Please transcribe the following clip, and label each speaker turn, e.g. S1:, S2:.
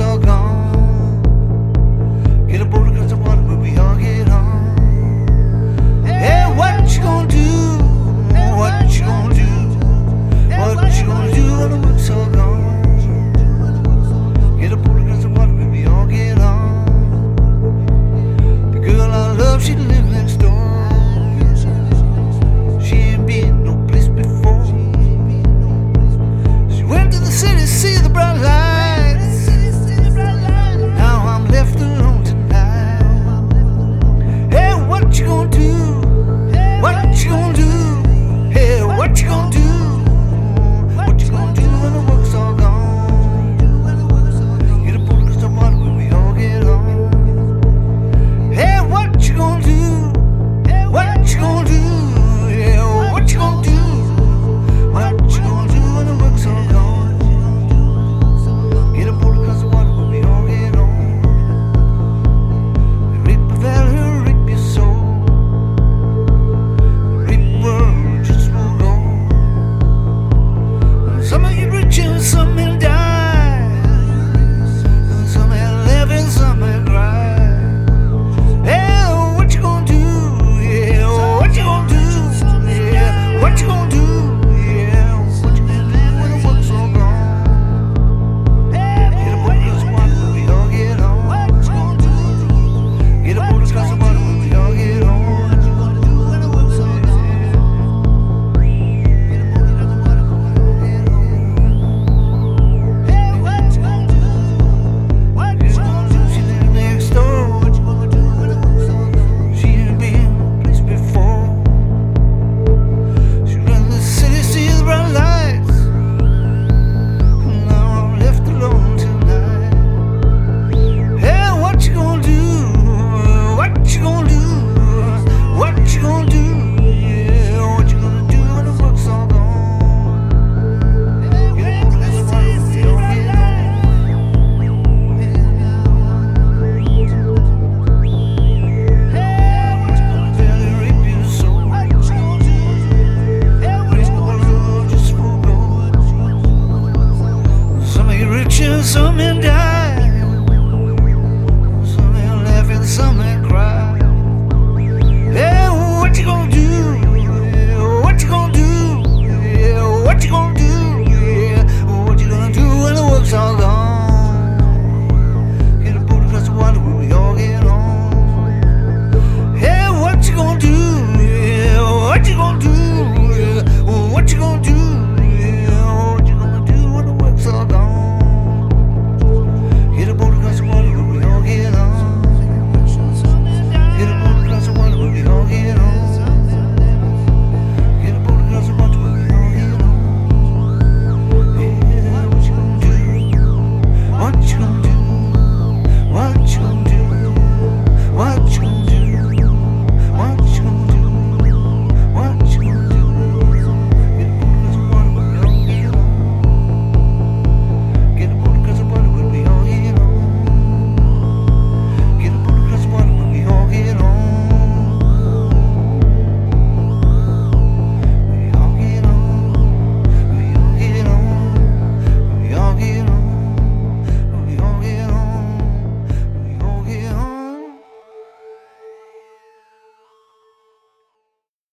S1: all gone. Some may